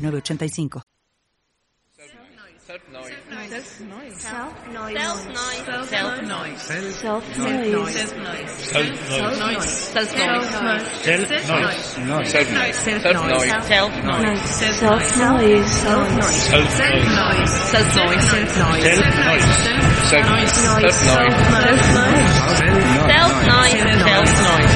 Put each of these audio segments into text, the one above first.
8985. Self-noise.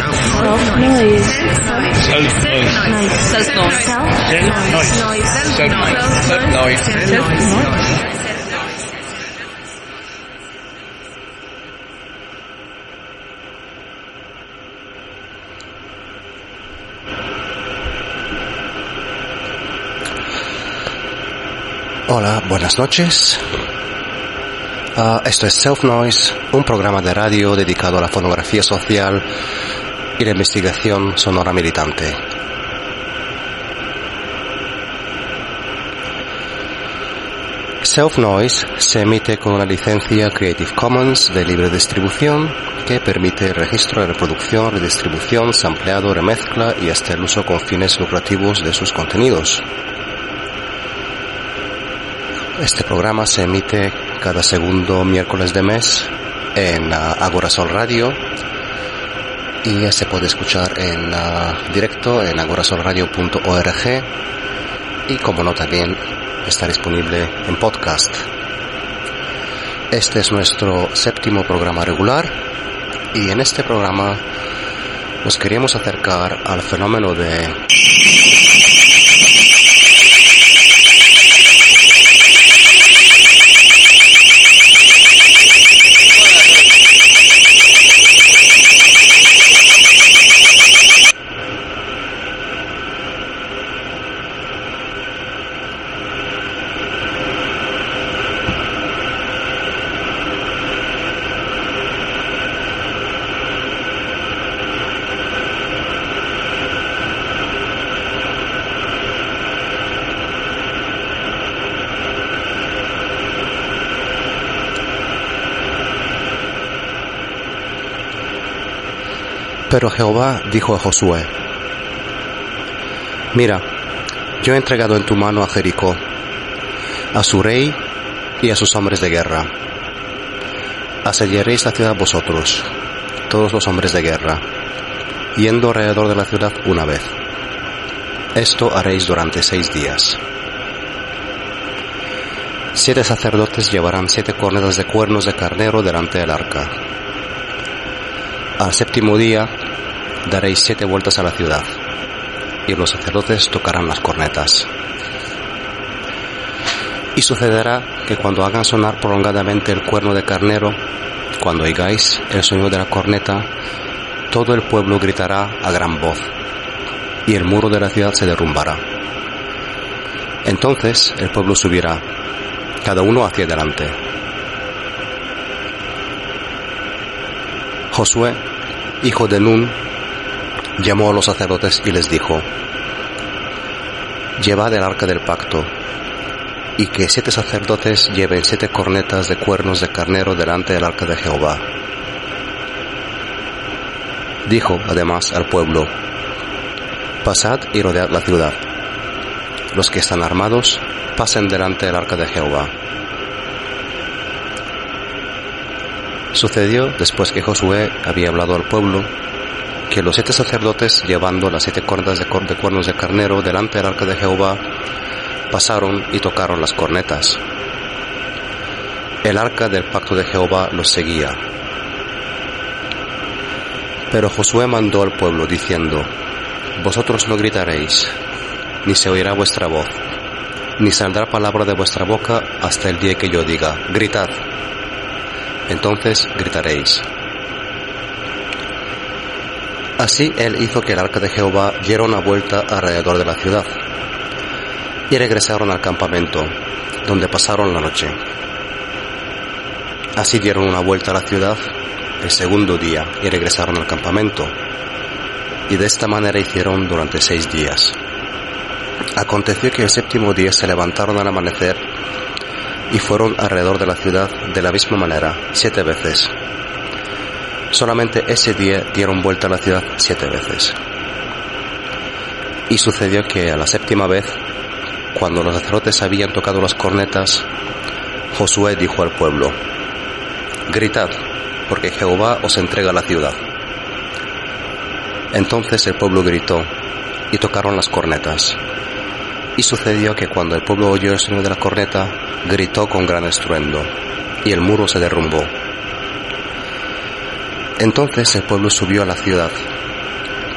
Hola, buenas noches. Ah, esto es Self Noise, un programa de radio dedicado a la fonografía social y la investigación sonora militante. Self Noise se emite con una licencia Creative Commons de libre distribución que permite el registro de reproducción, redistribución, sampleado, remezcla y hasta el uso con fines lucrativos de sus contenidos. Este programa se emite cada segundo miércoles de mes en uh, Agorasol Radio y se puede escuchar en uh, directo en agorasolradio.org y como no también está disponible en podcast. Este es nuestro séptimo programa regular y en este programa nos queríamos acercar al fenómeno de Pero Jehová dijo a Josué, Mira, yo he entregado en tu mano a Jericó, a su rey y a sus hombres de guerra. Asediaréis la ciudad vosotros, todos los hombres de guerra, yendo alrededor de la ciudad una vez. Esto haréis durante seis días. Siete sacerdotes llevarán siete cornetas de cuernos de carnero delante del arca. Al séptimo día daréis siete vueltas a la ciudad, y los sacerdotes tocarán las cornetas. Y sucederá que cuando hagan sonar prolongadamente el cuerno de carnero, cuando oigáis el sonido de la corneta, todo el pueblo gritará a gran voz, y el muro de la ciudad se derrumbará. Entonces el pueblo subirá, cada uno hacia adelante. Josué, hijo de Nun, llamó a los sacerdotes y les dijo, Llevad el arca del pacto, y que siete sacerdotes lleven siete cornetas de cuernos de carnero delante del arca de Jehová. Dijo además al pueblo, Pasad y rodead la ciudad. Los que están armados, pasen delante del arca de Jehová. Sucedió después que Josué había hablado al pueblo, que los siete sacerdotes, llevando las siete cornetas de, de cuernos de carnero delante del arca de Jehová, pasaron y tocaron las cornetas. El arca del pacto de Jehová los seguía. Pero Josué mandó al pueblo diciendo, Vosotros no gritaréis, ni se oirá vuestra voz, ni saldrá palabra de vuestra boca hasta el día que yo diga, gritad. Entonces gritaréis. Así él hizo que el arca de Jehová diera una vuelta alrededor de la ciudad. y regresaron al campamento, donde pasaron la noche. Así dieron una vuelta a la ciudad el segundo día y regresaron al campamento. Y de esta manera hicieron durante seis días. Aconteció que el séptimo día se levantaron al amanecer y fueron alrededor de la ciudad de la misma manera, siete veces. Solamente ese día dieron vuelta a la ciudad siete veces. Y sucedió que a la séptima vez, cuando los sacerdotes habían tocado las cornetas, Josué dijo al pueblo, Gritad, porque Jehová os entrega la ciudad. Entonces el pueblo gritó y tocaron las cornetas. Y sucedió que cuando el pueblo oyó el sonido de la corneta, gritó con gran estruendo, y el muro se derrumbó. Entonces el pueblo subió a la ciudad,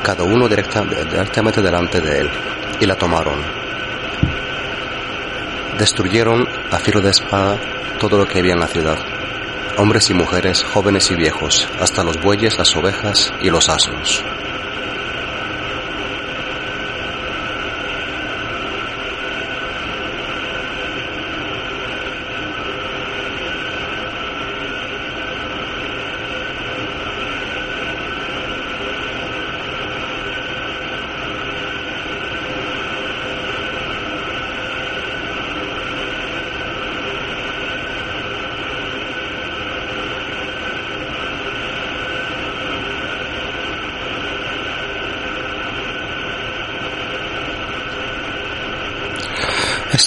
cada uno directa, directamente delante de él, y la tomaron. Destruyeron a filo de espada todo lo que había en la ciudad, hombres y mujeres, jóvenes y viejos, hasta los bueyes, las ovejas y los asnos.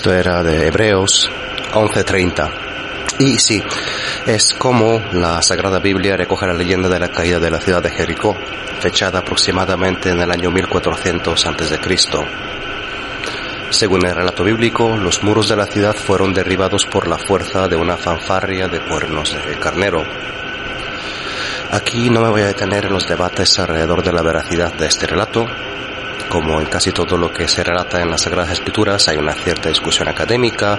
Esto era de Hebreos 11:30. Y sí, es como la Sagrada Biblia recoge la leyenda de la caída de la ciudad de Jericó, fechada aproximadamente en el año 1400 a.C. Según el relato bíblico, los muros de la ciudad fueron derribados por la fuerza de una fanfarria de cuernos de carnero. Aquí no me voy a detener en los debates alrededor de la veracidad de este relato, como en casi todo lo que se relata en las Sagradas Escrituras, hay una cierta discusión académica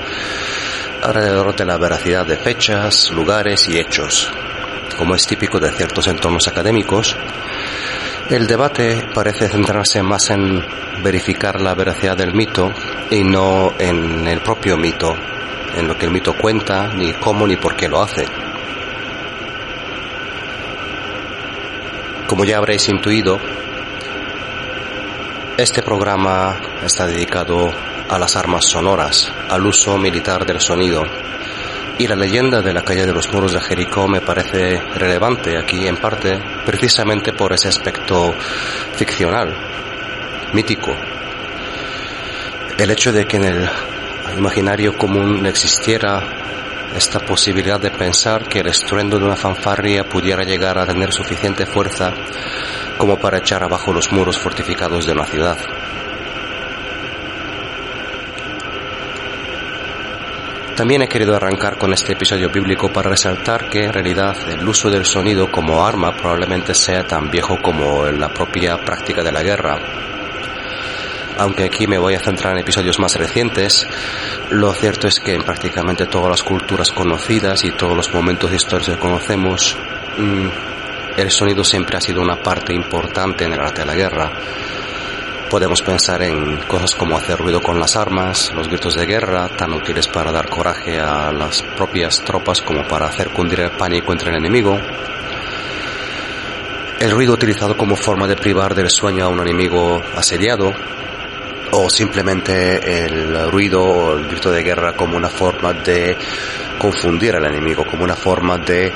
alrededor de la veracidad de fechas, lugares y hechos. Como es típico de ciertos entornos académicos, el debate parece centrarse más en verificar la veracidad del mito y no en el propio mito, en lo que el mito cuenta, ni cómo ni por qué lo hace. Como ya habréis intuido, este programa está dedicado a las armas sonoras, al uso militar del sonido. Y la leyenda de la calle de los muros de Jericó me parece relevante aquí en parte precisamente por ese aspecto ficcional, mítico. El hecho de que en el imaginario común existiera esta posibilidad de pensar que el estruendo de una fanfarria pudiera llegar a tener suficiente fuerza como para echar abajo los muros fortificados de una ciudad. También he querido arrancar con este episodio bíblico para resaltar que en realidad el uso del sonido como arma probablemente sea tan viejo como la propia práctica de la guerra. Aunque aquí me voy a centrar en episodios más recientes, lo cierto es que en prácticamente todas las culturas conocidas y todos los momentos históricos que conocemos, mm, el sonido siempre ha sido una parte importante en el arte de la guerra. Podemos pensar en cosas como hacer ruido con las armas, los gritos de guerra, tan útiles para dar coraje a las propias tropas como para hacer cundir el pánico entre el enemigo. El ruido utilizado como forma de privar del sueño a un enemigo asediado, o simplemente el ruido o el grito de guerra como una forma de confundir al enemigo, como una forma de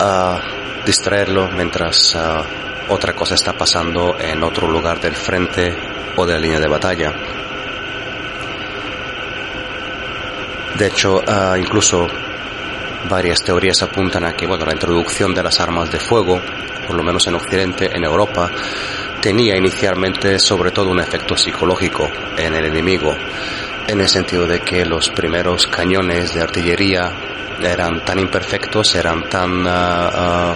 ah, distraerlo mientras ah, otra cosa está pasando en otro lugar del frente o de la línea de batalla. De hecho, ah, incluso varias teorías apuntan a que bueno, la introducción de las armas de fuego, por lo menos en Occidente, en Europa, tenía inicialmente sobre todo un efecto psicológico en el enemigo, en el sentido de que los primeros cañones de artillería eran tan imperfectos, eran tan, uh,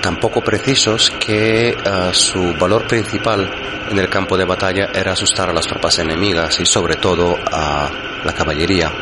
tan poco precisos que uh, su valor principal en el campo de batalla era asustar a las tropas enemigas y sobre todo a la caballería.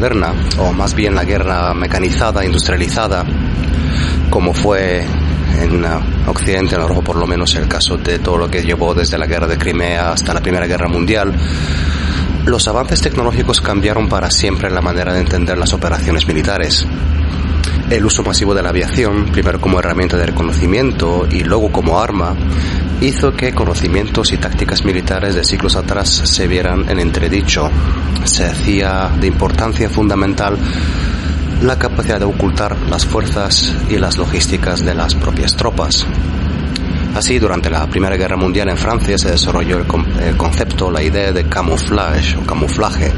Moderna, o más bien la guerra mecanizada, industrializada, como fue en uh, Occidente, en Europa por lo menos el caso de todo lo que llevó desde la guerra de Crimea hasta la Primera Guerra Mundial, los avances tecnológicos cambiaron para siempre la manera de entender las operaciones militares. El uso masivo de la aviación, primero como herramienta de reconocimiento y luego como arma, hizo que conocimientos y tácticas militares de siglos atrás se vieran en entredicho. Se hacía de importancia fundamental la capacidad de ocultar las fuerzas y las logísticas de las propias tropas. Así, durante la Primera Guerra Mundial en Francia se desarrolló el, concepto, la idea de camuflaje o camuflaje,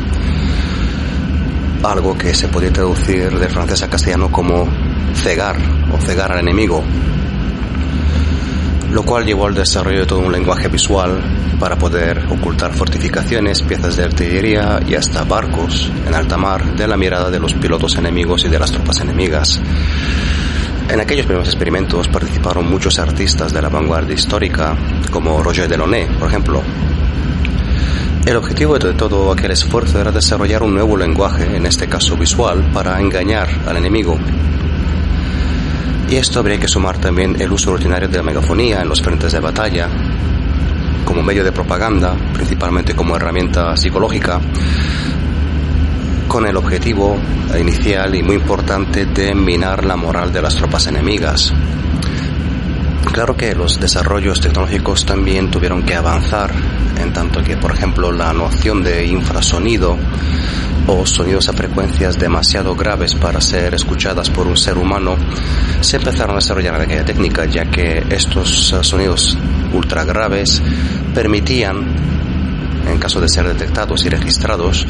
algo que se podía traducir del francés a castellano como cegar o cegar al enemigo, lo cual llevó al desarrollo de todo un lenguaje visual para poder ocultar fortificaciones, piezas de artillería y hasta barcos en alta mar de la mirada de los pilotos enemigos y de las tropas enemigas. En aquellos primeros experimentos participaron muchos artistas de la vanguardia histórica, como Roger Delaunay, por ejemplo. El objetivo de todo aquel esfuerzo era desarrollar un nuevo lenguaje, en este caso visual, para engañar al enemigo. Y esto habría que sumar también el uso rutinario de la megafonía en los frentes de batalla, como medio de propaganda, principalmente como herramienta psicológica, con el objetivo inicial y muy importante de minar la moral de las tropas enemigas. Claro que los desarrollos tecnológicos también tuvieron que avanzar, en tanto que, por ejemplo, la noción de infrasonido o sonidos a frecuencias demasiado graves para ser escuchadas por un ser humano se empezaron a desarrollar en aquella técnica, ya que estos sonidos ultra graves permitían en caso de ser detectados y registrados,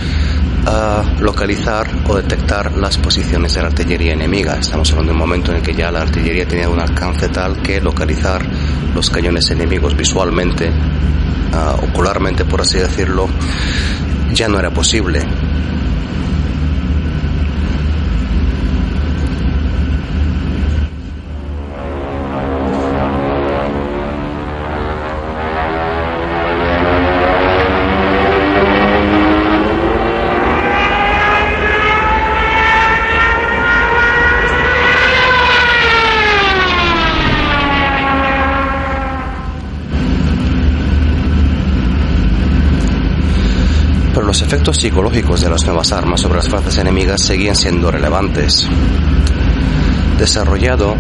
a localizar o detectar las posiciones de la artillería enemiga. Estamos hablando de un momento en el que ya la artillería tenía un alcance tal que localizar los cañones enemigos visualmente, uh, ocularmente por así decirlo, ya no era posible. Efectos psicológicos de las nuevas armas sobre las fuerzas enemigas seguían siendo relevantes. Desarrollado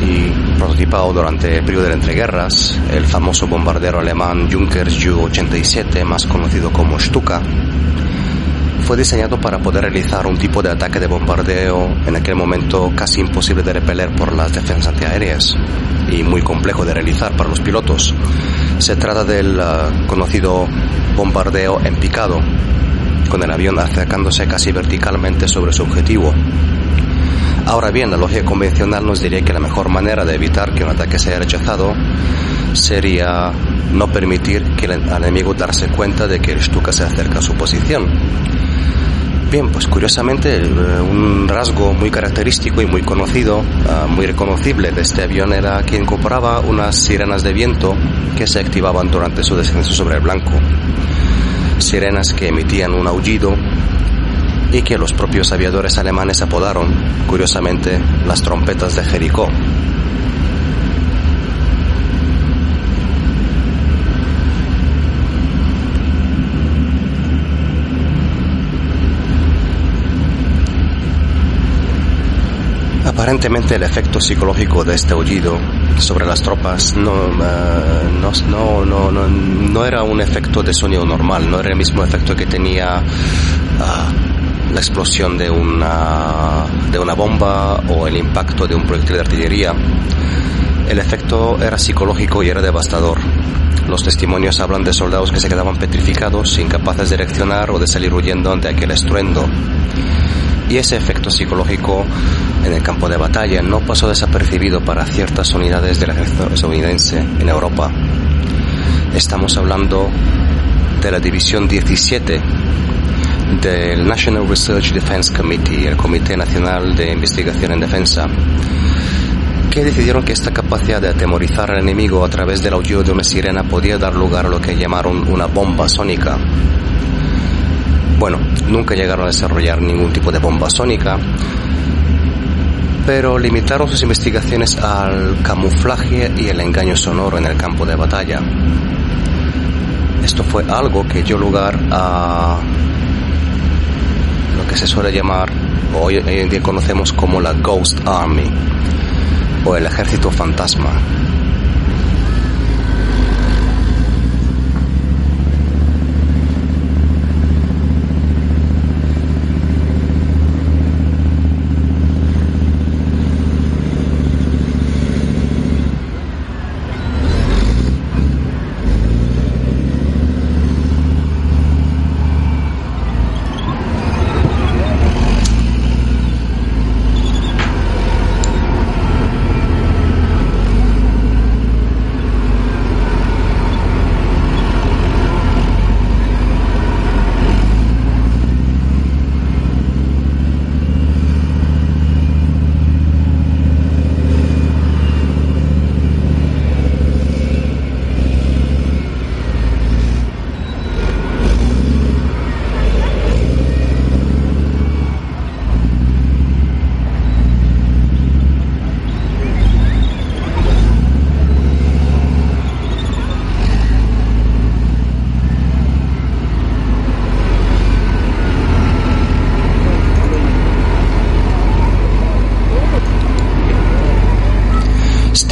y prototipado durante el periodo de entreguerras, el famoso bombardero alemán Junkers Ju-87, más conocido como Stuka, fue diseñado para poder realizar un tipo de ataque de bombardeo en aquel momento casi imposible de repeler por las defensas antiaéreas y muy complejo de realizar para los pilotos. Se trata del uh, conocido bombardeo en picado, con el avión acercándose casi verticalmente sobre su objetivo. Ahora bien, la lógica convencional nos diría que la mejor manera de evitar que un ataque sea rechazado sería no permitir que el, enemigo darse cuenta de que el Stuka se acerca a su posición. Bien, pues curiosamente un rasgo muy característico y muy conocido, uh, muy reconocible de este avión era que incorporaba unas sirenas de viento que se activaban durante su descenso sobre el blanco. Sirenas que emitían un aullido y que los propios aviadores alemanes apodaron, curiosamente, las trompetas de Jericó. Aparentemente el efecto psicológico de este aullido sobre las tropas no, uh, no, no, no, era un efecto de sonido normal, no era el mismo efecto que tenía uh, la explosión de una, de una bomba o el impacto de un proyectil de artillería. El efecto era psicológico y era devastador. Los testimonios hablan de soldados que se quedaban petrificados, incapaces de reaccionar o de salir huyendo ante aquel estruendo. Y ese efecto psicológico en el campo de batalla no pasó desapercibido para ciertas unidades del ejército estadounidense en Europa. Estamos hablando de la División 17 del National Research Defense Committee, el Comité Nacional de Investigación en Defensa, que decidieron que esta capacidad de atemorizar al enemigo a través del aullido de una sirena podía dar lugar a lo que llamaron una bomba sónica. Bueno, nunca llegaron a desarrollar ningún tipo de bomba sónica, pero limitaron sus investigaciones al camuflaje y el engaño sonoro en el campo de batalla. Esto fue algo que dio lugar a lo que se suele llamar, hoy en día conocemos como la Ghost Army, o el ejército fantasma.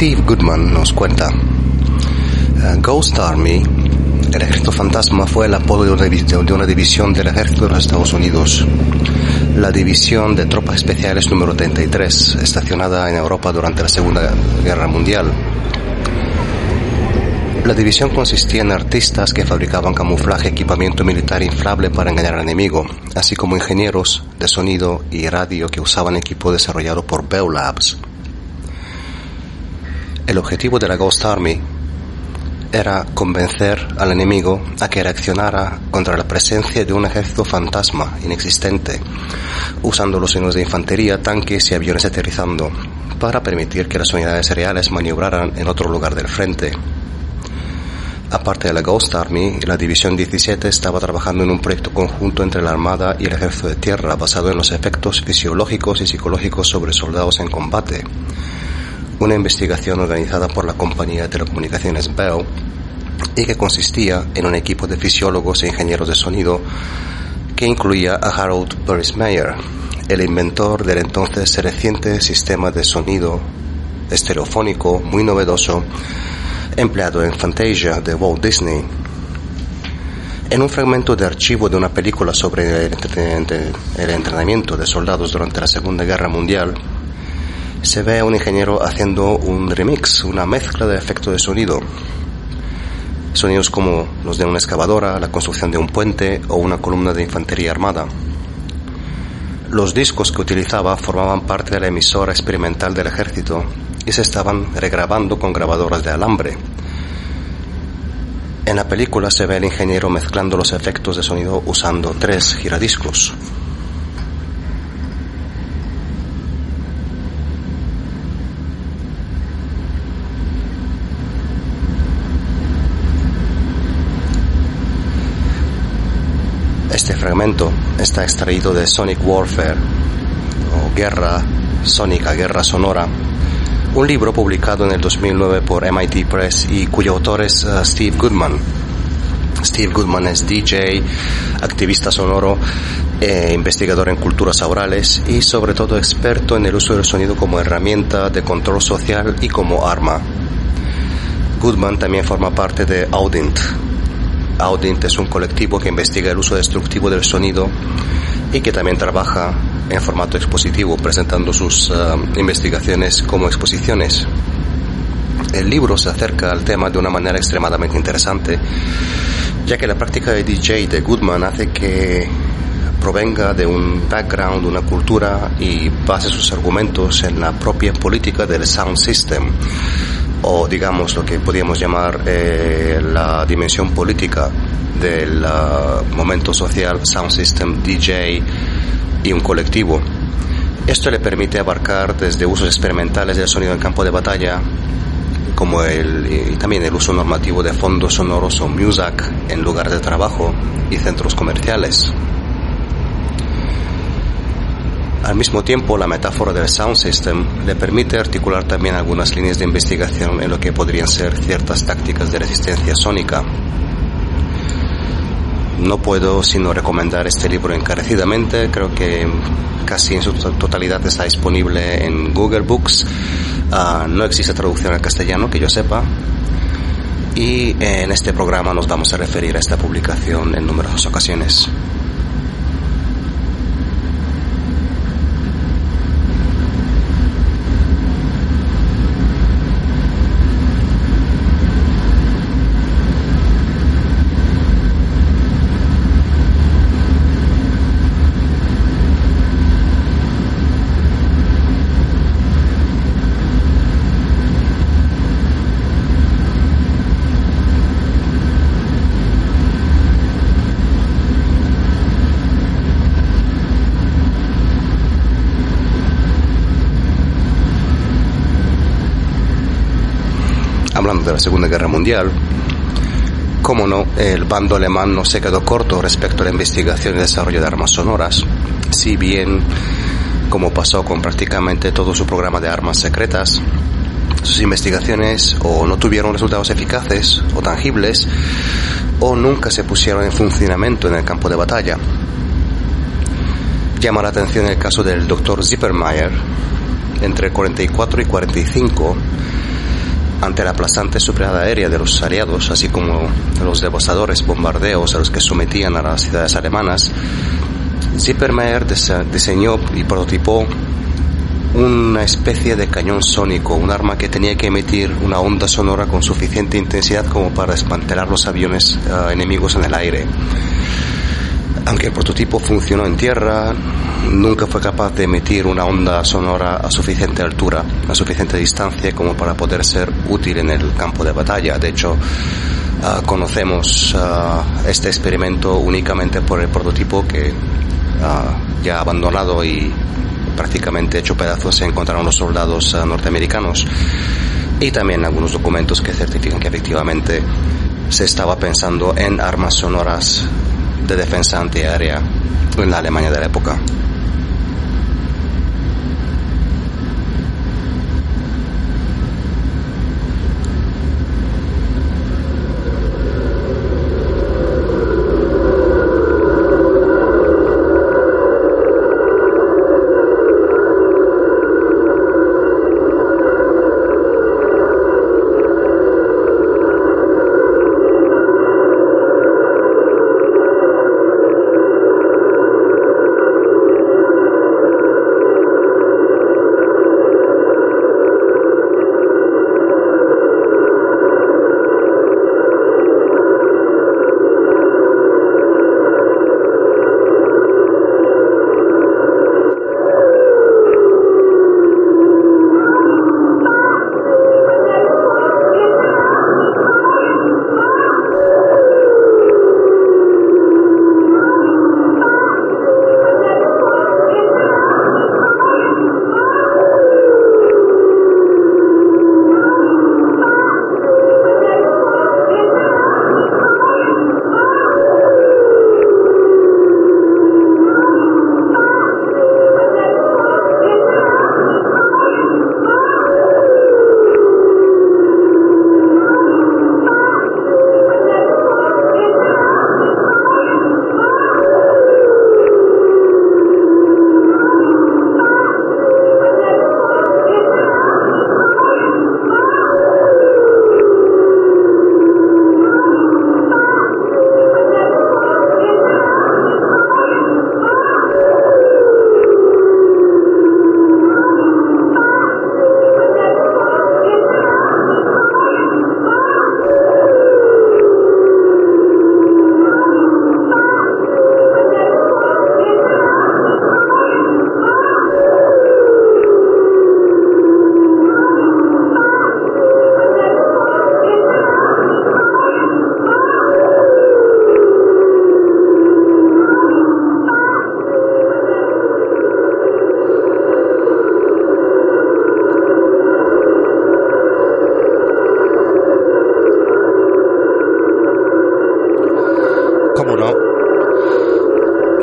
Steve Goodman nos cuenta, eh, Ghost Army, el ejército fantasma, fue el apodo de una, división del ejército de los Estados Unidos, la división de tropas especiales número 33, estacionada en Europa durante la Segunda Guerra Mundial. La división consistía en artistas que fabricaban camuflaje, equipamiento militar inflable para engañar al enemigo, así como ingenieros de sonido y radio que usaban equipo desarrollado por Bell Labs. El objetivo de la Ghost Army era convencer al enemigo a que reaccionara contra la presencia de un ejército fantasma inexistente, usando los sonidos de infantería, tanques y aviones aterrizando, para permitir que las unidades reales maniobraran en otro lugar del frente. Aparte de la Ghost Army, la División 17 estaba trabajando en un proyecto conjunto entre la Armada y el Ejército de Tierra basado en los efectos fisiológicos y psicológicos sobre soldados en combate. Una investigación organizada por la compañía de telecomunicaciones Bell y que consistía en un equipo de fisiólogos e ingenieros de sonido que incluía a Harold Burris-Meyer, el inventor del entonces reciente sistema de sonido estereofónico muy novedoso empleado en Fantasia de Walt Disney. En un fragmento de archivo de una película sobre el entrenamiento de soldados durante la Segunda Guerra Mundial, se ve a un ingeniero haciendo un remix, una mezcla de efectos de sonido. Sonidos como los de una excavadora, la construcción de un puente o una columna de infantería armada. Los discos que utilizaba formaban parte de la emisora experimental del ejército y se estaban regrabando con grabadoras de alambre. En la película se ve al ingeniero mezclando los efectos de sonido usando tres giradiscos. Este fragmento está extraído de Sonic Warfare o Guerra Sónica, Guerra Sonora, un libro publicado en el 2009 por MIT Press y cuyo autor es uh, Steve Goodman. Steve Goodman es DJ, activista sonoro, eh, investigador en culturas orales y sobre todo experto en el uso del sonido como herramienta de control social y como arma. Goodman también forma parte de Audint. Audint es un colectivo que investiga el uso destructivo del sonido y que también trabaja en formato expositivo, presentando sus uh, investigaciones como exposiciones. El libro se acerca al tema de una manera extremadamente interesante, ya que la práctica de DJ de Goodman hace que provenga de un background, una cultura y base sus argumentos en la propia política del sound system, o digamos lo que podríamos llamar eh, la dimensión política del uh, momento social, sound system, DJ y un colectivo. Esto le permite abarcar desde usos experimentales del sonido en campo de batalla, como el, y también el uso normativo de fondos sonoros o MUSAC en lugares de trabajo y centros comerciales. Al mismo tiempo, la metáfora del sound system le permite articular también algunas líneas de investigación en lo que podrían ser ciertas tácticas de resistencia sónica. No puedo sino recomendar este libro encarecidamente, creo que casi en su totalidad está disponible en Google Books, uh, no existe traducción al castellano que yo sepa, y en este programa nos vamos a referir a esta publicación en numerosas ocasiones. hablando la Segunda Guerra Mundial, cómo no, el bando alemán no se quedó corto respecto a la investigación y desarrollo de armas sonoras, si bien, como pasó con prácticamente todo su programa de armas secretas, sus investigaciones o no tuvieron resultados eficaces o tangibles o nunca se pusieron en funcionamiento en el campo de batalla. Llama la atención el caso del Dr. Zippermeyer. Entre 44 y 45 ante la aplastante superada aérea de los aliados, así como los devastadores bombardeos a los que sometían a las ciudades alemanas, Zippermeyer diseñó y prototipó una especie de cañón sónico, un arma que tenía que emitir una onda sonora con suficiente intensidad como para desmantelar los aviones uh, enemigos en el aire. Aunque el prototipo funcionó en tierra, nunca fue capaz de emitir una onda sonora a suficiente altura, a suficiente distancia como para poder ser útil en el campo de batalla. De hecho, uh, conocemos uh, este experimento únicamente por el prototipo que uh, ya abandonado y prácticamente hecho pedazos se encontraron los soldados norteamericanos y también algunos documentos que certifican que efectivamente se estaba pensando en armas sonoras de defensa antiaérea en la Alemania de la época.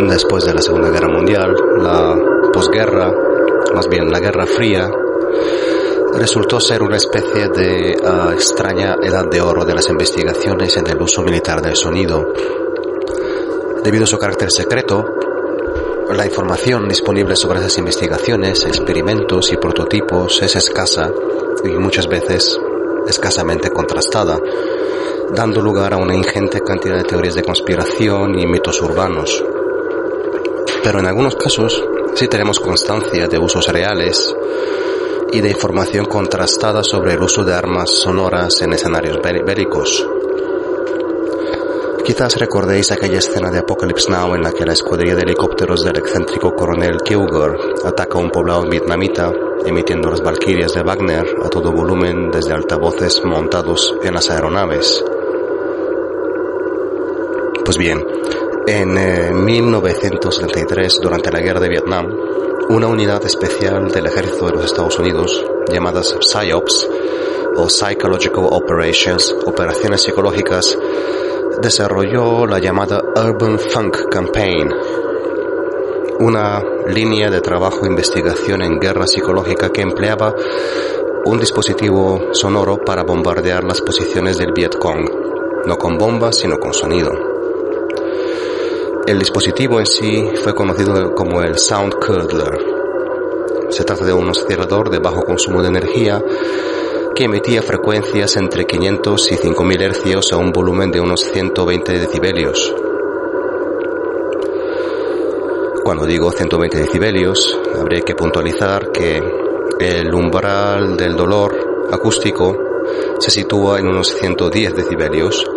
Después de la Segunda Guerra Mundial, la posguerra, más bien la Guerra Fría, resultó ser una especie de ah, extraña edad de oro de las investigaciones en el uso militar del sonido. Debido a su carácter secreto, la información disponible sobre esas investigaciones, experimentos y prototipos es escasa y muchas veces escasamente contrastada, dando lugar a una ingente cantidad de teorías de conspiración y mitos urbanos. Pero en algunos casos sí tenemos constancia de usos reales y de información contrastada sobre el uso de armas sonoras en escenarios bélicos. Quizás recordéis aquella escena de Apocalypse Now en la que la escuadrilla de helicópteros del excéntrico coronel Kilgore ataca un poblado vietnamita emitiendo las Valkyrias de Wagner a todo volumen desde altavoces montados en las aeronaves. Pues bien, en 1973, eh, durante la guerra de Vietnam, una unidad especial del ejército de los Estados Unidos, llamadas PSYOPs, o Psychological Operations, operaciones psicológicas, desarrolló la llamada Urban Funk Campaign, una línea de trabajo e investigación en guerra psicológica que empleaba un dispositivo sonoro para bombardear las posiciones del Vietcong, no con bombas sino con sonido. El dispositivo en sí fue conocido como el Sound Curdler. Se trata de un oscilador de bajo consumo de energía que emitía frecuencias entre 500 y 5000 hercios a un volumen de unos 120 decibelios. Cuando digo 120 decibelios, habría que puntualizar que el umbral del dolor acústico se sitúa en unos 110 decibelios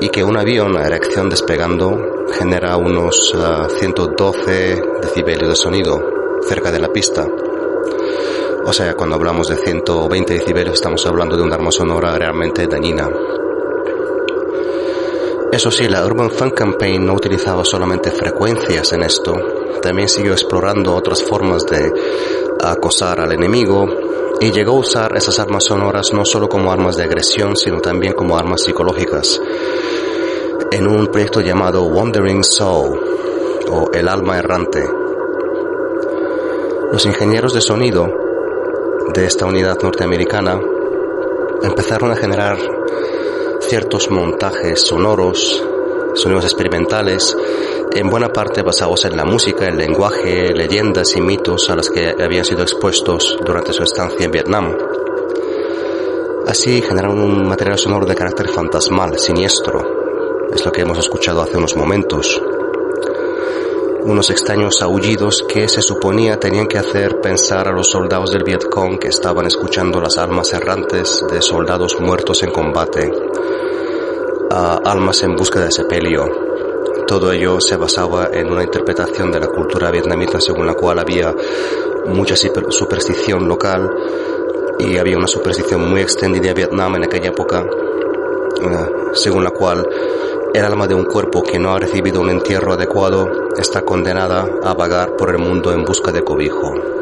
y que un avión a erección despegando genera unos 112 ah, decibelios de sonido cerca de la pista. O sea, cuando hablamos de 120 decibelios estamos hablando de un arma sonora realmente dañina. Eso sí, la Urban Funk Campaign no utilizaba solamente frecuencias en esto, también siguió explorando otras formas de acosar al enemigo y llegó a usar esas armas sonoras no solo como armas de agresión, sino también como armas psicológicas en un proyecto llamado Wandering Soul o El alma errante. Los ingenieros de sonido de esta unidad norteamericana empezaron a generar ciertos montajes sonoros, sonidos experimentales, en buena parte basados en la música, el lenguaje, leyendas y mitos a los que habían sido expuestos durante su estancia en Vietnam. Así generaron un material sonoro de carácter fantasmal, siniestro, es lo que hemos escuchado hace unos momentos. Unos extraños aullidos que se suponía tenían que hacer pensar a los soldados del Vietcong que estaban escuchando las almas errantes de soldados muertos en combate, a almas en busca de sepelio. Todo ello se basaba en una interpretación de la cultura vietnamita según la cual había mucha superstición local y había una superstición muy extendida en Vietnam en aquella época, eh, según la cual el alma de un cuerpo que no ha recibido un entierro adecuado está condenada a vagar por el mundo en busca de cobijo.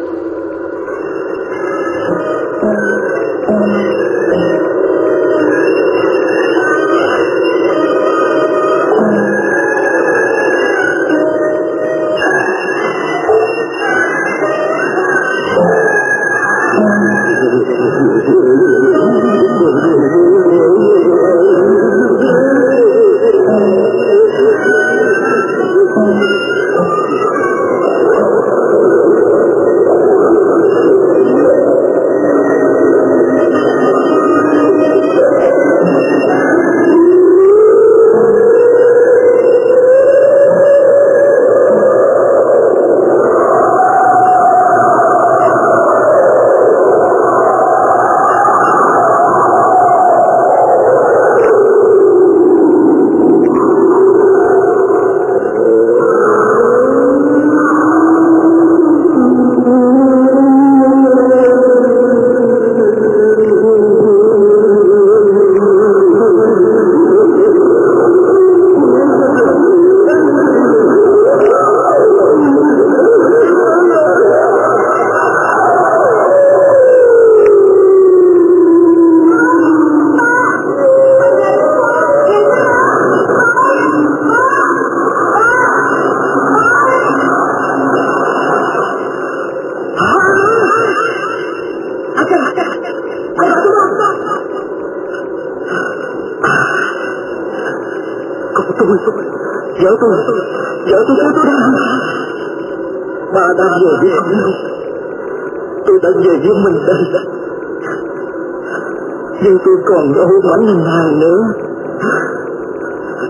Còn ngân hàng nữa.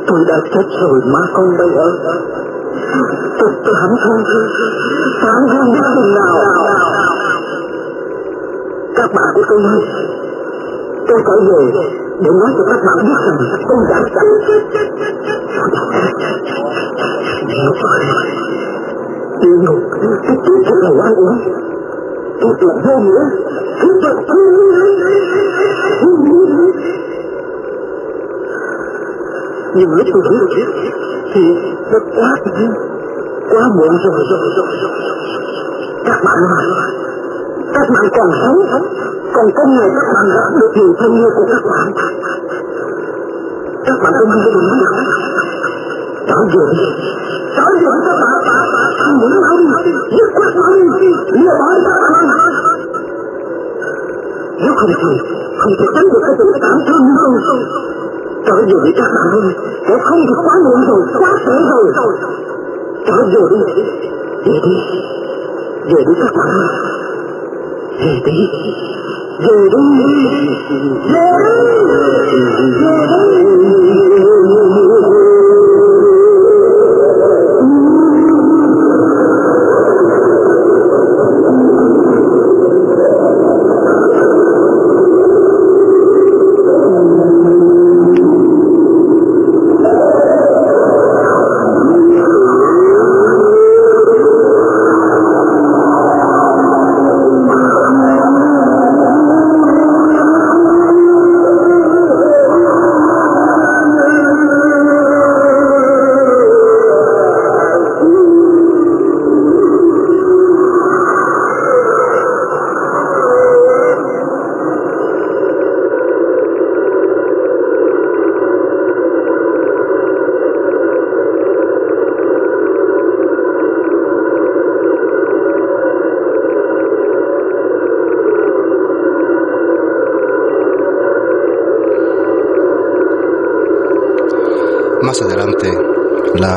Tôi đã chết rồi má con đây ơi Tôi tôi cảm không Cảm không biết chừng nào. Các bạn của tôi ơi Tôi phải về để nói cho các bạn biết rằng tôi đã sẵn Địa ngục, cái chết thật là oan uống Tôi tưởng vô nghĩa Nhưng lúc tôi biết, Thì nó quá Quá muộn rồi. Các bạn ơi Các bạn còn sống, còn có người các bạn gặp được nhiều thân yêu của các bạn. Các bạn không biết đúng không cháu về cháu về các bạn thằng muốn nói đi nhất quyết nói đi. Lừa bỏ các bạn nếu không thì, không thể tránh được cái tình cảm thương như tôi trở về đi các bạn ơi để không thì quá muộn rồi quá trễ rồi. Trở về đi. Về đi. Về đi các bạn ơi. Về đi. Về đi. Về đi. Về Más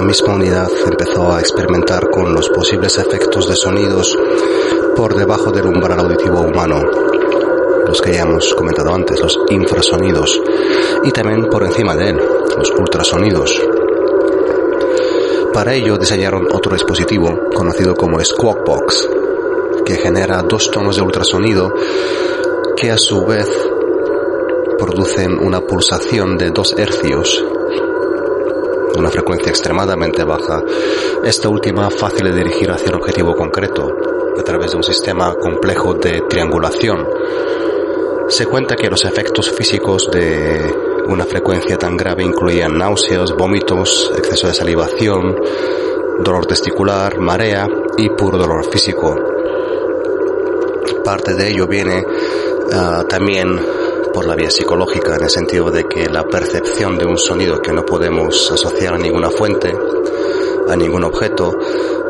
misma unidad empezó a experimentar con los posibles efectos de sonidos por debajo del umbral auditivo humano, los que ya hemos comentado antes, los infrasonidos, y también por encima de él, los ultrasonidos. Para ello diseñaron otro dispositivo conocido como Squawk Box, que genera dos tonos de ultrasonido que a su vez producen una pulsación de 2 hercios una frecuencia extremadamente baja, esta última fácil de dirigir hacia un objetivo concreto a través de un sistema complejo de triangulación. Se cuenta que los efectos físicos de una frecuencia tan grave incluían náuseas, vómitos, exceso de salivación, dolor testicular, marea y puro dolor físico. Parte de ello viene uh, también por la vía psicológica, en el sentido de que la percepción de un sonido que no podemos asociar a ninguna fuente, a ningún objeto,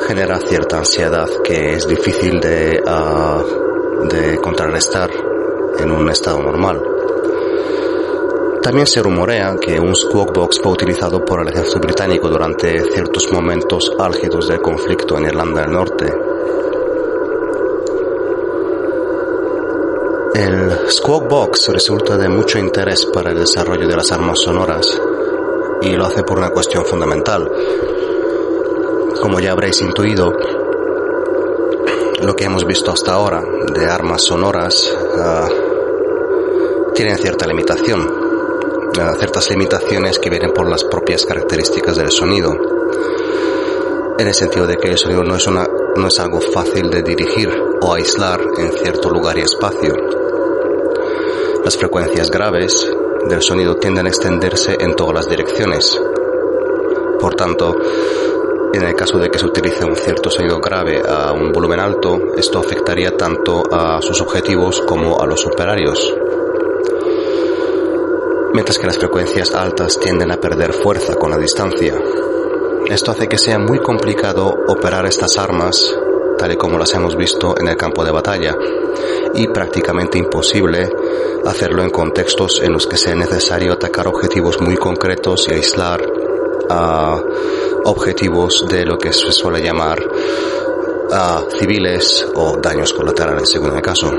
genera cierta ansiedad que es difícil de, uh, de contrarrestar en un estado normal. También se rumorea que un squawk box fue utilizado por el ejército británico durante ciertos momentos álgidos del conflicto en Irlanda del Norte. El Squawk Box resulta de mucho interés para el desarrollo de las armas sonoras y lo hace por una cuestión fundamental. Como ya habréis intuido, lo que hemos visto hasta ahora de armas sonoras uh, tienen cierta limitación, uh, ciertas limitaciones que vienen por las propias características del sonido, en el sentido de que el sonido no es, una, no es algo fácil de dirigir o aislar en cierto lugar y espacio. Las frecuencias graves del sonido tienden a extenderse en todas las direcciones. Por tanto, en el caso de que se utilice un cierto sonido grave a un volumen alto, esto afectaría tanto a sus objetivos como a los operarios. Mientras que las frecuencias altas tienden a perder fuerza con la distancia. Esto hace que sea muy complicado operar estas armas tal y como las hemos visto en el campo de batalla, y prácticamente imposible hacerlo en contextos en los que sea necesario atacar objetivos muy concretos y aislar a objetivos de lo que se suele llamar a civiles o daños colaterales, según el caso.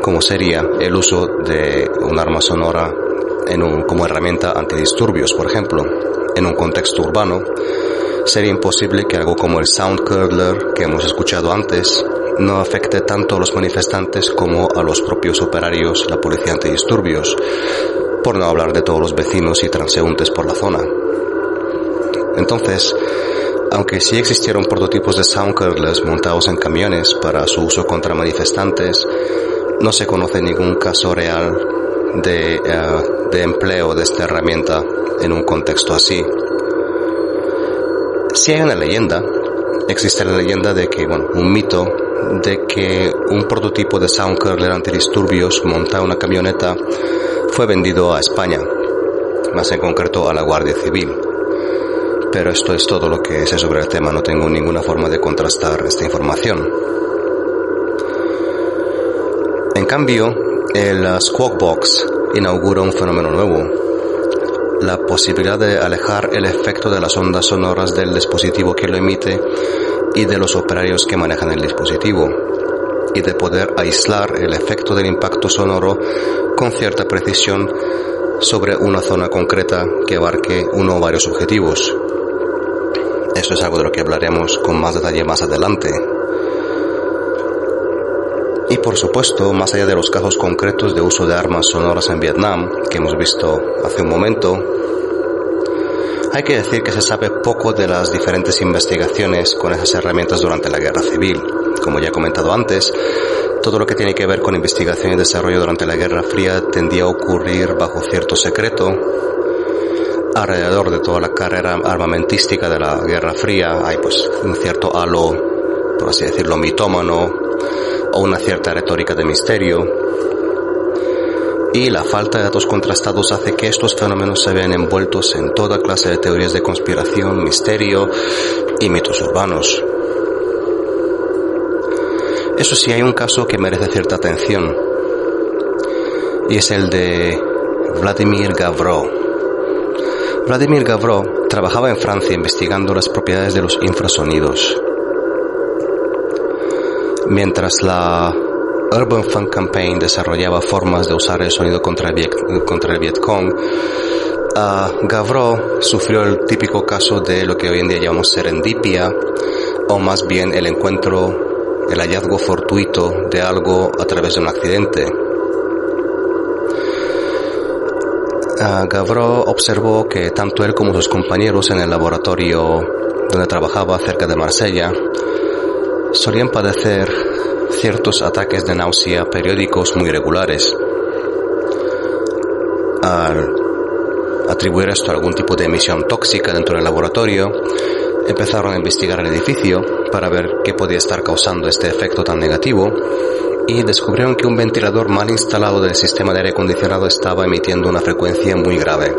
Como sería el uso de un arma sonora en un, como herramienta antidisturbios, por ejemplo, en un contexto urbano, sería imposible que algo como el sound curler que hemos escuchado antes no afecte tanto a los manifestantes como a los propios operarios, la policía antidisturbios, por no hablar de todos los vecinos y transeúntes por la zona. Entonces, aunque sí existieron prototipos de sound curlers montados en camiones para su uso contra manifestantes, no se conoce ningún caso real de, eh, de empleo de esta herramienta en un contexto así. Si hay una leyenda, existe la leyenda de que, bueno, un mito de que un prototipo de sound curler antidisturbios montado en una camioneta fue vendido a España, más en concreto a la Guardia Civil. Pero esto es todo lo que sé sobre el tema, no tengo ninguna forma de contrastar esta información. En cambio, el Squawk Box inaugura un fenómeno nuevo, la posibilidad de alejar el efecto de las ondas sonoras del dispositivo que lo emite y de los operarios que manejan el dispositivo, y de poder aislar el efecto del impacto sonoro con cierta precisión sobre una zona concreta que abarque uno o varios objetivos. Eso es algo de lo que hablaremos con más detalle más adelante. Y por supuesto, más allá de los casos concretos de uso de armas sonoras en Vietnam, que hemos visto hace un momento, hay que decir que se sabe poco de las diferentes investigaciones con esas herramientas durante la guerra civil. Como ya he comentado antes, todo lo que tiene que ver con investigación y desarrollo durante la Guerra Fría tendía a ocurrir bajo cierto secreto. Alrededor de toda la carrera armamentística de la Guerra Fría hay pues un cierto halo, por así decirlo, mitómano o una cierta retórica de misterio. Y la falta de datos contrastados hace que estos fenómenos se vean envueltos en toda clase de teorías de conspiración, misterio y mitos urbanos. Eso sí, hay un caso que merece cierta atención y es el de Vladimir Gavró. Vladimir Gavró trabajaba en Francia investigando las propiedades de los infrasonidos. Mientras la Urban Funk Campaign desarrollaba formas de usar el sonido contra el, contra el Vietcong, uh, Gavró sufrió el típico caso de lo que hoy en día llamamos serendipia, o más bien el encuentro el hallazgo fortuito de algo a través de un accidente. Uh, Gavro observó que tanto él como sus compañeros en el laboratorio donde trabajaba cerca de Marsella solían padecer ciertos ataques de náusea periódicos muy regulares. Al atribuir esto a algún tipo de emisión tóxica dentro del laboratorio, empezaron a investigar el edificio para ver qué podía estar causando este efecto tan negativo y descubrieron que un ventilador mal instalado del sistema de aire acondicionado estaba emitiendo una frecuencia muy grave,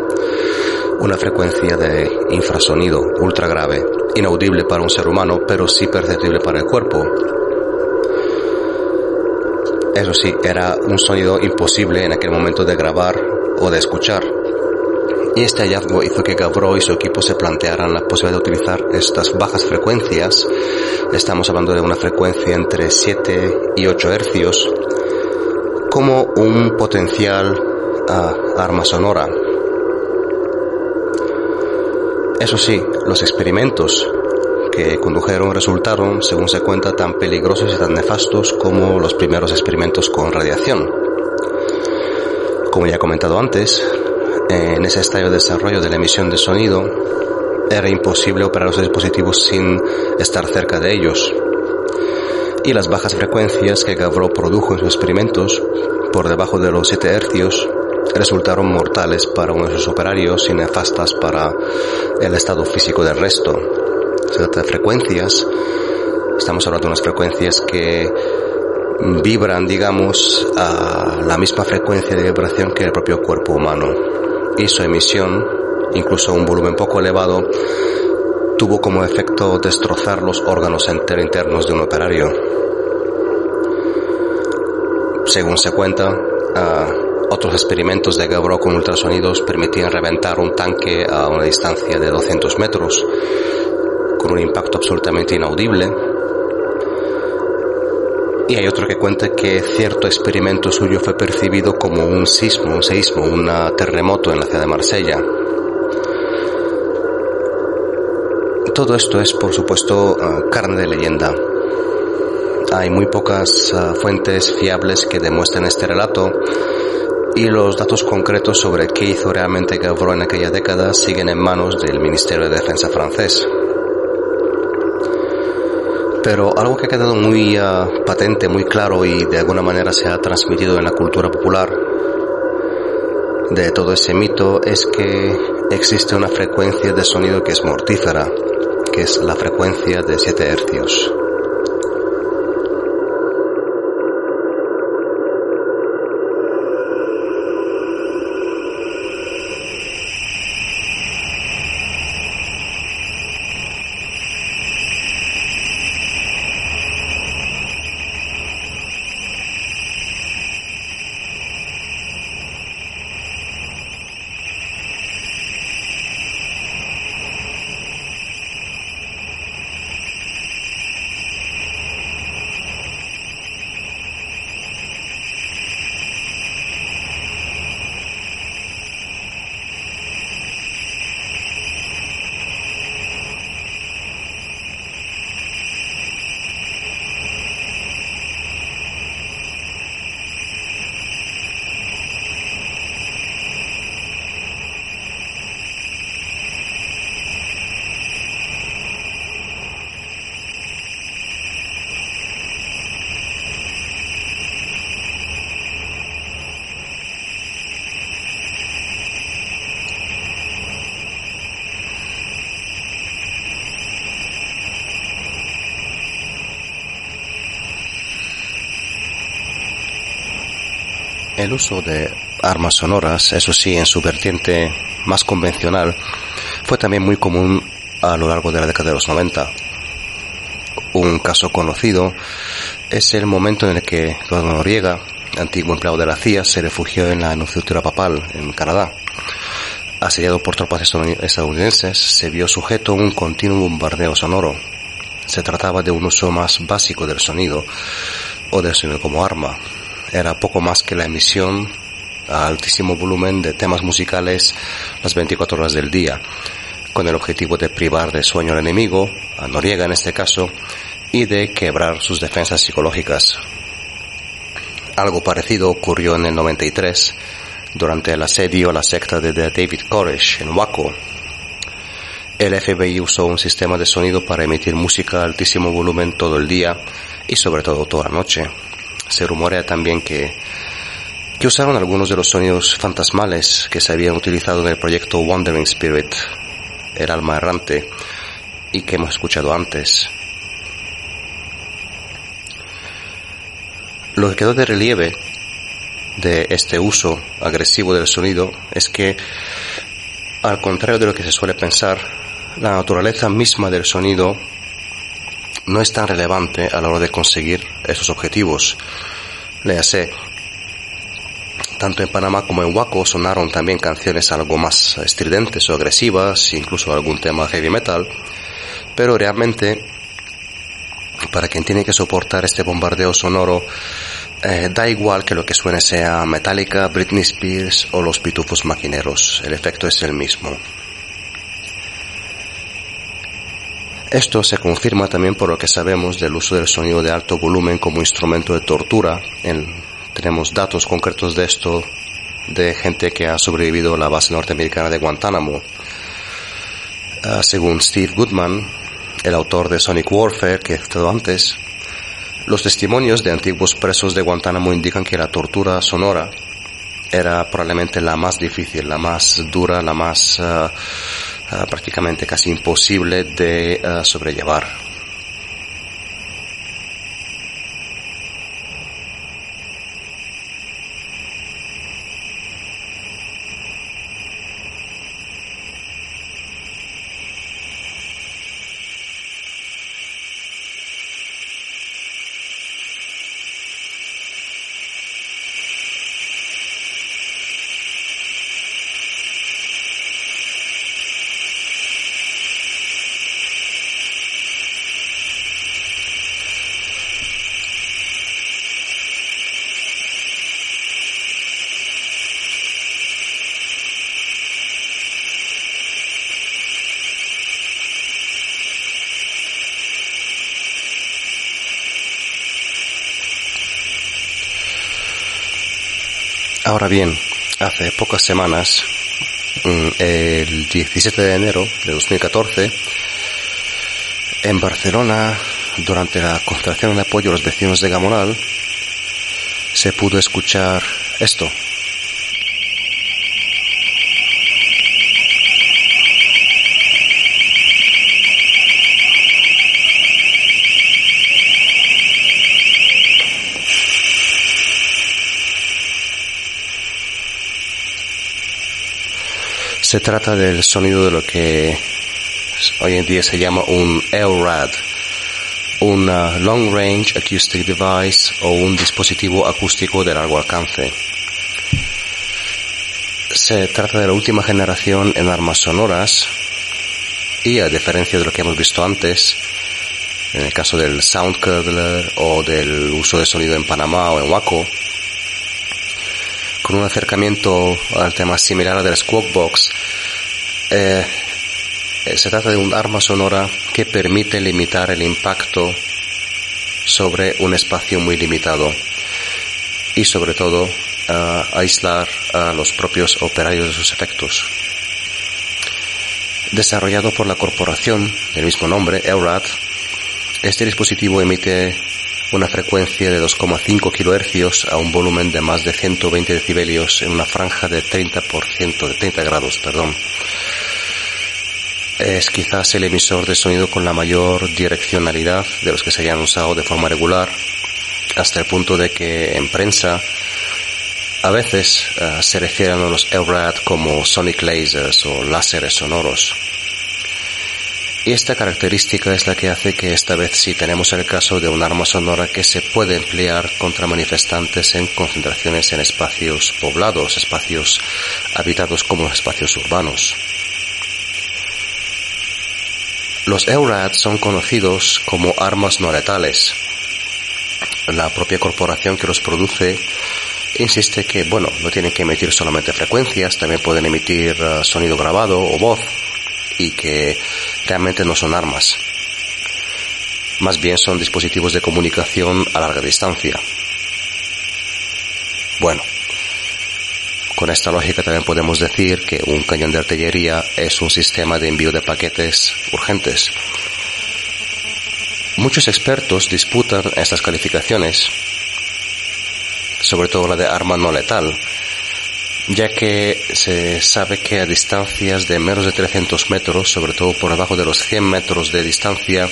una frecuencia de infrasonido ultra grave, inaudible para un ser humano, pero sí perceptible para el cuerpo. Eso sí, era un sonido imposible en aquel momento de grabar o de escuchar, y este hallazgo hizo que Gavro y su equipo se plantearan la posibilidad de utilizar estas bajas frecuencias, estamos hablando de una frecuencia entre 7 y 8 hercios, como un potencial uh, arma sonora. Eso sí, los experimentos que condujeron resultaron, según se cuenta, tan peligrosos y tan nefastos como los primeros experimentos con radiación. Como ya he comentado antes, en ese estadio de desarrollo de la emisión de sonido, era imposible operar los dispositivos sin estar cerca de ellos. Y las bajas frecuencias que Gavro produjo en sus experimentos, por debajo de los 7 hercios, resultaron mortales para uno de sus operarios y nefastas para el estado físico del resto. Se trata de frecuencias, estamos hablando de unas frecuencias que vibran, digamos, a la misma frecuencia de vibración que el propio cuerpo humano. Y su emisión, incluso a un volumen poco elevado, tuvo como efecto destrozar los órganos internos de un operario. Según se cuenta, ah, otros experimentos de Gavro con ultrasonidos permitían reventar un tanque a una distancia de 200 metros, con un impacto absolutamente inaudible. Y hay otro que cuenta que cierto experimento suyo fue percibido como un sismo, un seísmo, un terremoto en la ciudad de Marsella. Todo esto es, por supuesto, ah, carne de leyenda. Hay muy pocas ah, fuentes fiables que demuestren este relato y los datos concretos sobre qué hizo realmente Gavro en aquella década siguen en manos del Ministerio de Defensa francés. Pero algo que ha quedado muy ah, patente, muy claro y de alguna manera se ha transmitido en la cultura popular de todo ese mito es que existe una frecuencia de sonido que es mortífera, que es la frecuencia de 7 hercios. El uso de armas sonoras, eso sí, en su vertiente más convencional, fue también muy común a lo largo de la década de los 90. Un caso conocido es el momento en el que Eduardo Noriega, antiguo empleado de la CIA, se refugió en la Anunciatura Papal, en Canadá. Asediado por tropas estadounidenses, se vio sujeto a un continuo bombardeo sonoro. Se trataba de un uso más básico del sonido, o del sonido como arma, era poco más que la emisión a altísimo volumen de temas musicales las 24 horas del día, con el objetivo de privar de sueño al enemigo, a Noriega en este caso, y de quebrar sus defensas psicológicas. Algo parecido ocurrió en el 93 durante el asedio a la secta de David Koresh en Waco. El FBI usó un sistema de sonido para emitir música a altísimo volumen todo el día y sobre todo toda la noche se rumorea también que, que usaron algunos de los sonidos fantasmales que se habían utilizado en el proyecto Wandering Spirit, el alma errante, y que hemos escuchado antes. Lo que quedó de relieve de este uso agresivo del sonido es que, al contrario de lo que se suele pensar, la naturaleza misma del sonido no es tan relevante a la hora de conseguir esos objetivos. Léase, tanto en Panamá como en Waco sonaron también canciones algo más estridentes o agresivas, incluso algún tema heavy metal, pero realmente para quien tiene que soportar este bombardeo sonoro, eh, da igual que lo que suene sea Metallica, Britney Spears o los pitufos maquineros, el efecto es el mismo. Esto se confirma también por lo que sabemos del uso del sonido de alto volumen como instrumento de tortura. tenemos datos concretos de esto de gente que ha sobrevivido a la base norteamericana de Guantánamo. Ah, según Steve Goodman, el autor de Sonic Warfare que he citado antes, los testimonios de antiguos presos de Guantánamo indican que la tortura sonora era probablemente la más difícil, la más dura, la más Ah, prácticamente casi imposible de ah, sobrellevar. Ahora bien, hace pocas semanas, mm, el 17 de enero de 2014, en Barcelona, durante la concentración de apoyo a los vecinos de Gamonal, se pudo escuchar esto. Se trata del sonido de lo que hoy en día se llama un LRAD, un Long Range Acoustic Device o un dispositivo acústico de largo alcance. Se trata de la última generación en armas sonoras y a diferencia de lo que hemos visto antes, en el caso del Soundcurdler o del uso de sonido en Panamá o en Waco, con un acercamiento al tema similar al del Squawk Box, eh, eh, se trata de un arma sonora que permite limitar el impacto sobre un espacio muy limitado y sobre todo eh, aislar a los propios operarios de sus efectos. Desarrollado por la corporación del mismo nombre, EURAT, este dispositivo emite una frecuencia de 2,5 kHz a un volumen de más de 120 decibelios en una franja de 30%, de 30 grados, perdón. Es quizás el emisor de sonido con la mayor direccionalidad de los que se hayan usado de forma regular, hasta el punto de que en prensa a veces uh, se refieren a los EURAD como sonic lasers o láseres sonoros. Y esta característica es la que hace que esta vez sí tenemos el caso de un arma sonora que se puede emplear contra manifestantes en concentraciones en espacios poblados, espacios habitados como espacios urbanos. Los EURAD son conocidos como armas no letales. La propia corporación que los produce insiste que, bueno, no tienen que emitir solamente frecuencias, también pueden emitir uh, sonido grabado o voz y que realmente no son armas. Más bien son dispositivos de comunicación a larga distancia. Bueno, con esta lógica también podemos decir que un cañón de artillería es un sistema de envío de paquetes urgentes. Muchos expertos disputan estas calificaciones, sobre todo la de arma no letal, ya que se sabe que a distancias de menos de 300 metros, sobre todo por debajo de los 100 metros de distancia,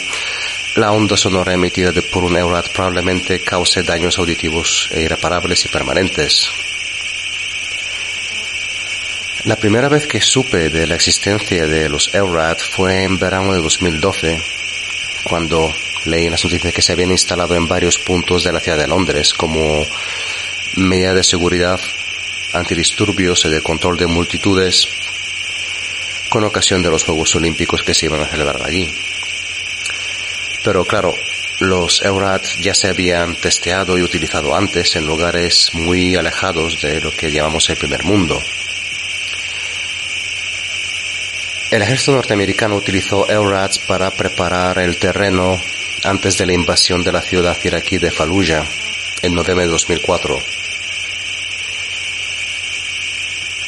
la onda sonora emitida por un EURAD probablemente cause daños auditivos e irreparables y permanentes. La primera vez que supe de la existencia de los EURAD fue en verano de 2012, cuando leí las noticias que se habían instalado en varios puntos de la ciudad de Londres como medida de seguridad antidisturbios y de control de multitudes con ocasión de los Juegos Olímpicos que se iban a celebrar allí. Pero claro, los EURAD ya se habían testeado y utilizado antes en lugares muy alejados de lo que llamamos el primer mundo. El ejército norteamericano utilizó EURADs para preparar el terreno antes de la invasión de la ciudad iraquí de Fallujah en noviembre de 2004.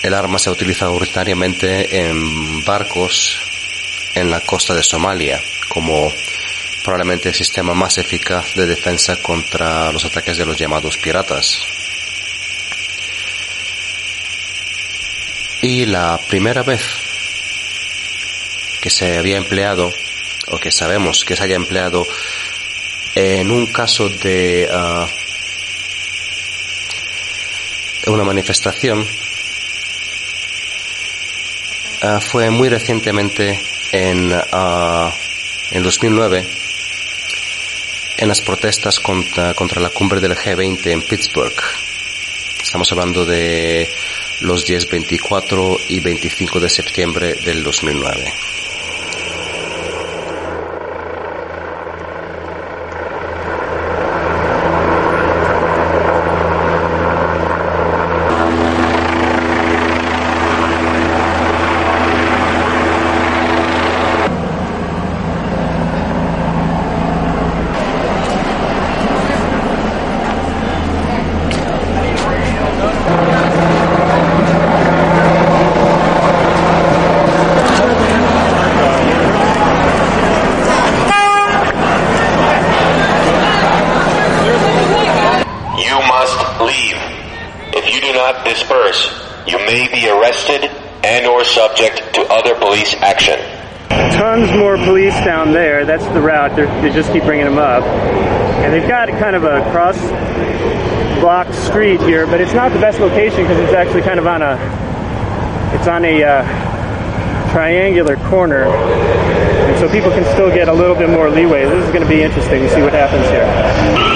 El arma se ha utilizado ordinariamente en barcos en la costa de Somalia como probablemente el sistema más eficaz de defensa contra los ataques de los llamados piratas. Y la primera vez que se había empleado, o que sabemos que se haya empleado en un caso de uh, una manifestación, uh, fue muy recientemente en, uh, en 2009 en las protestas contra, contra la cumbre del G20 en Pittsburgh. Estamos hablando de los días 24 y 25 de septiembre del 2009. They just keep bringing them up. And they've got kind of a cross block street here, but it's not the best location because it's actually kind of on a it's on a uh, triangular corner. And so people can still get a little bit more leeway. This is going to be interesting to see what happens here.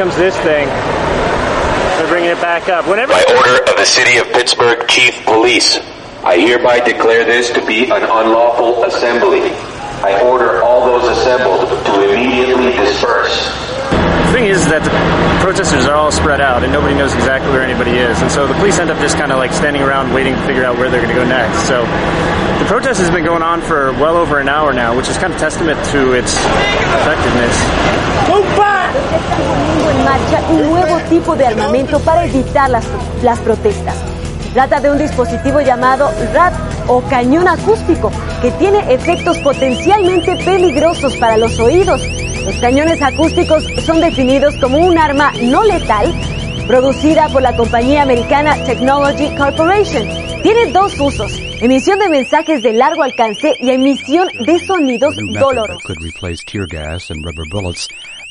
Comes this thing. They're bringing it back up. Whenever By order of the City of Pittsburgh Chief Police, I hereby declare this to be an unlawful assembly. I order all those assembled to immediately disperse. The thing is that the protesters are all spread out and nobody knows exactly where anybody is. And so the police end up just kind of like standing around waiting to figure out where they're going to go next. So the protest has been going on for well over an hour now, which is kind of testament to its effectiveness. Poniendo en marcha un nuevo tipo de armamento para evitar las, las protestas. Trata de un dispositivo llamado RAT o cañón acústico que tiene efectos potencialmente peligrosos para los oídos. Los cañones acústicos son definidos como un arma no letal producida por la compañía americana Technology Corporation. Tiene dos usos, emisión de mensajes de largo alcance y emisión de sonidos dolorosos.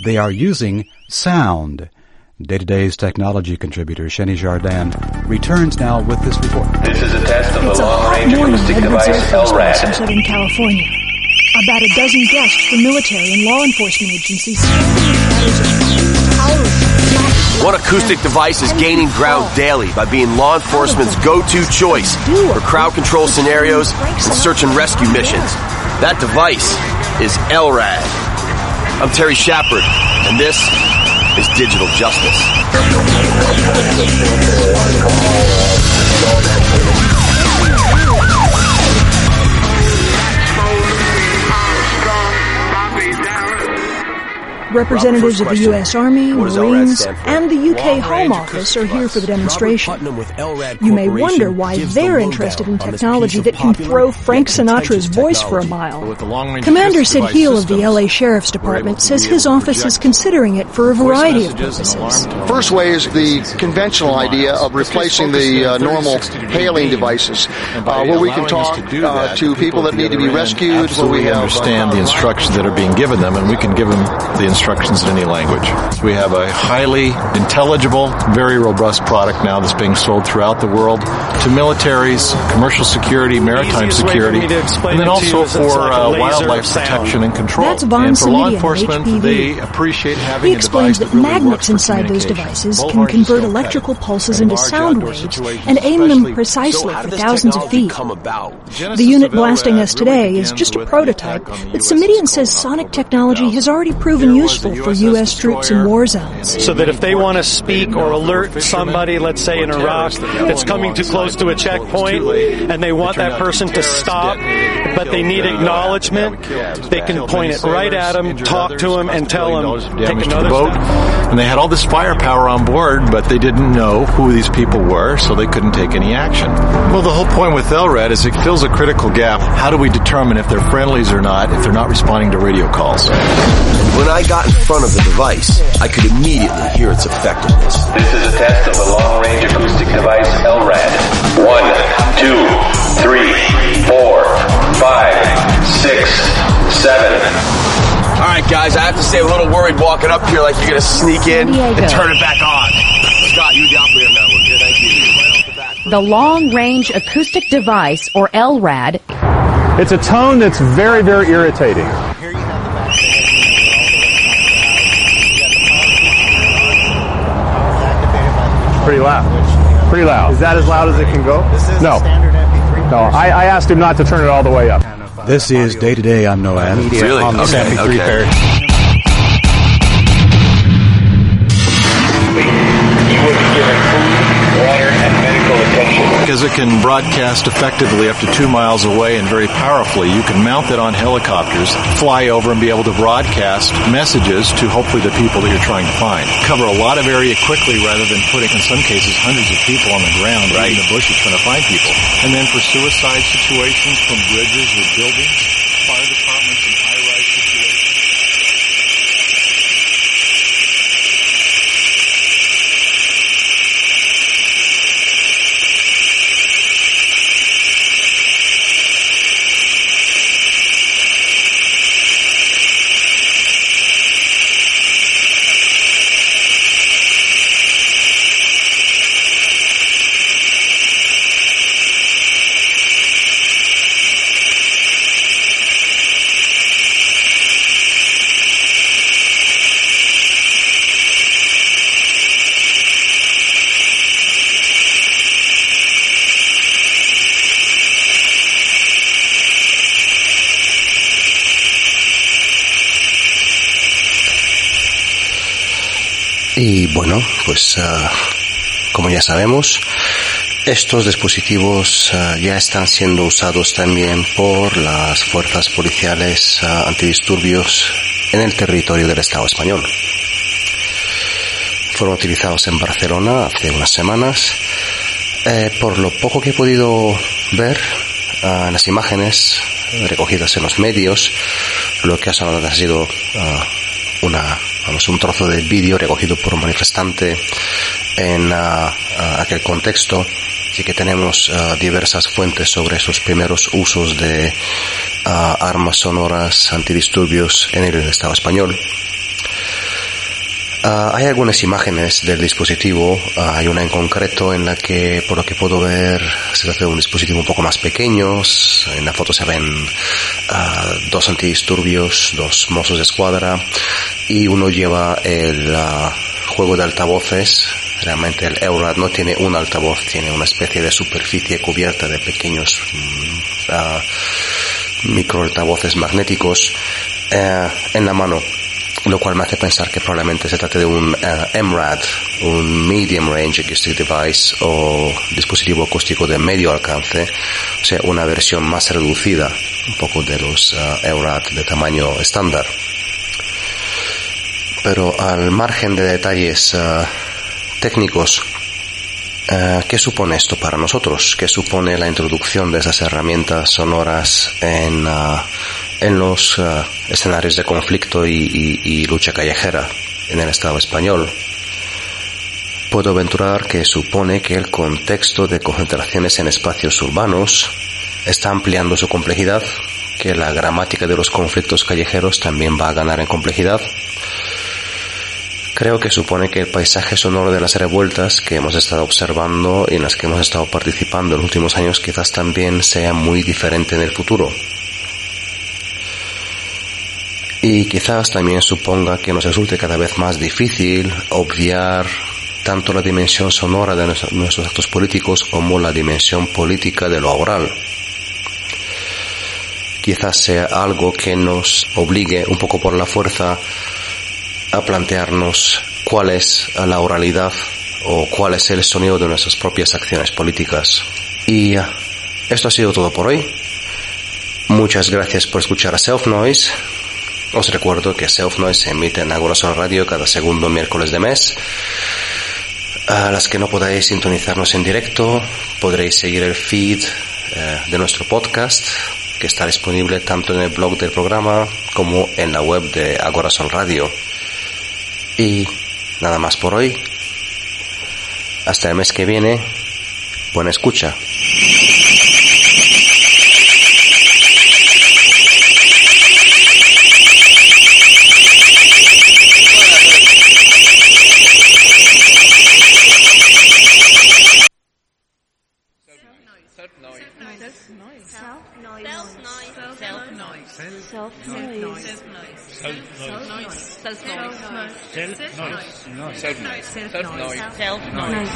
That could replace tear gas and rubber bullets. They are using sound. Day to Day's technology contributor Sheni Jardin returns now with this report. This is a test of It's the a hot long-range morning acoustic at Edwards Air device Force Base in LRAD. Southern California. About a dozen guests from military and law enforcement agencies One acoustic device is gaining ground daily by being law enforcement's go-to choice for crowd control scenarios and search and rescue missions. That device is LRAD. I'm Terry Shepard, and this is Digital Justice. Representatives of the U.S. Army, What does LRAD Marines, and the UK Long Home Office are here for the demonstration. Robert Putnam with LRAD You may wonder why they're interested in technology that can throw Frank Sinatra's voice for a mile. With the long-range Commander Sid device Heel of the LA Sheriff's Department says his office is considering it for a variety of messages purposes. First way is the conventional idea of replacing the uh, normal hailing devices, uh, where we can talk uh, to people that need to be rescued, where we have understand the instructions that are being given them, and we can give them the instructions in any language. We have a highly intelligible, very robust product now that's being sold throughout the world to militaries, commercial security, maritime easiest security, me to explain and then it to you also for like uh, laser wildlife sound. protection and control. That's Von and for law Simidian of enforcement, HPV. they appreciate having He a explains device that that really magnets works for inside those devices Both can convert electrical cut. pulses into sound waves and aim them precisely So for thousands of feet. come about? The unit blasting us today is just a prototype, but Simidian says sonic technology has already proven useful for U.S. troops in war zones. So that if they want to speak or alert somebody, let's say in Iraq, that's coming too close to a checkpoint, and they want that person to stop, but they need acknowledgement, they can point it right at them, talk to them, and tell them, take damage to the another boat. And they had all this firepower on board, but they didn't know who these people were, so they couldn't take any action. Well, the whole point with LRAD is it fills a critical gap. How do we determine if they're friendlies or not if they're not responding to radio calls? When I got in front of the device, I could immediately hear its effectiveness. This is a test of the long-range acoustic device LRAD. One, two, three, four, five, six, seven. All right, guys, I have to say I'm a little worried walking up here like you're going to sneak in and turn it back on. Scott, you the operator network. Yeah, thank you. The Long Range Acoustic Device, or LRAD, It's a tone that's very, very irritating. Pretty loud. Pretty loud. Is that as loud as it can go? no. No, I, I asked him not to turn it all the way up. This is Day to Day. I'm Noah Adams. Really? On this Okay, MP3 okay. pair. Because it can broadcast effectively up to two miles away and very powerfully, you can mount it on helicopters, fly over and be able to broadcast messages to hopefully the people that you're trying to find. Cover a lot of area quickly rather than putting, in some cases, hundreds of people on the ground right. in the bushes trying to find people. And then for suicide situations from bridges or buildings, fire departments and Y bueno, pues ah, como ya sabemos, estos dispositivos ah, ya están siendo usados también por las fuerzas policiales ah, antidisturbios en el territorio del Estado español. Fueron utilizados en Barcelona hace unas semanas. Eh, por lo poco que he podido ver en las imágenes recogidas en los medios, lo que ha sonado ha sido una, vamos, un trozo de vídeo recogido por un manifestante en ah, ah, aquel contexto. Así que tenemos ah, diversas fuentes sobre esos primeros usos de ah, armas sonoras antidisturbios en el Estado español. Ah, hay algunas imágenes del dispositivo, hay una en concreto en la que, por lo que puedo ver, se trata de un dispositivo un poco más pequeño. En la foto se ven dos antidisturbios, dos mozos de escuadra, y uno lleva el ah, juego de altavoces. Realmente el Eurad no tiene un altavoz, tiene una especie de superficie cubierta de pequeños mm, ah, micro altavoces magnéticos eh, en la mano lo cual me hace pensar que probablemente se trate de un eh, MRAD, un Medium Range Acoustic Device o dispositivo acústico de medio alcance, o sea, una versión más reducida, un poco de los eh, EURAD de tamaño estándar. Pero al margen de detalles eh, técnicos, eh, ¿qué supone esto para nosotros? ¿Qué supone la introducción de esas herramientas sonoras en, eh, en los escenarios de conflicto y- y lucha callejera en el Estado español? Puedo aventurar que supone que el contexto de concentraciones en espacios urbanos está ampliando su complejidad, que la gramática de los conflictos callejeros también va a ganar en complejidad. Creo que supone que el paisaje sonoro de las revueltas que hemos estado observando y en las que hemos estado participando en los últimos años quizás también sea muy diferente en el futuro. Y quizás también suponga que nos resulte cada vez más difícil obviar tanto la dimensión sonora de nuestro- nuestros actos políticos como la dimensión política de lo oral. Quizás sea algo que nos obligue un poco por la fuerza a plantearnos cuál es la oralidad o cuál es el sonido de nuestras propias acciones políticas. Y eh, esto ha sido todo por hoy. Muchas gracias por escuchar a Self Noise. Os recuerdo que Self Noise se emite en Agora Son Radio cada segundo miércoles de mes. A las que no podáis sintonizarnos en directo, podréis seguir el feed eh, de nuestro podcast, que está disponible tanto en el blog del programa como en la web de Agora Son Radio. Y nada más por hoy. Hasta el mes que viene. Buena escucha. Self noise. Self noise.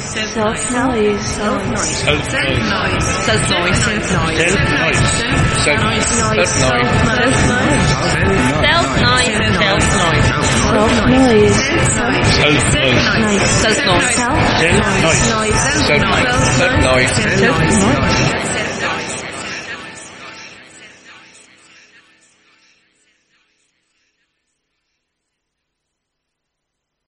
Self noise.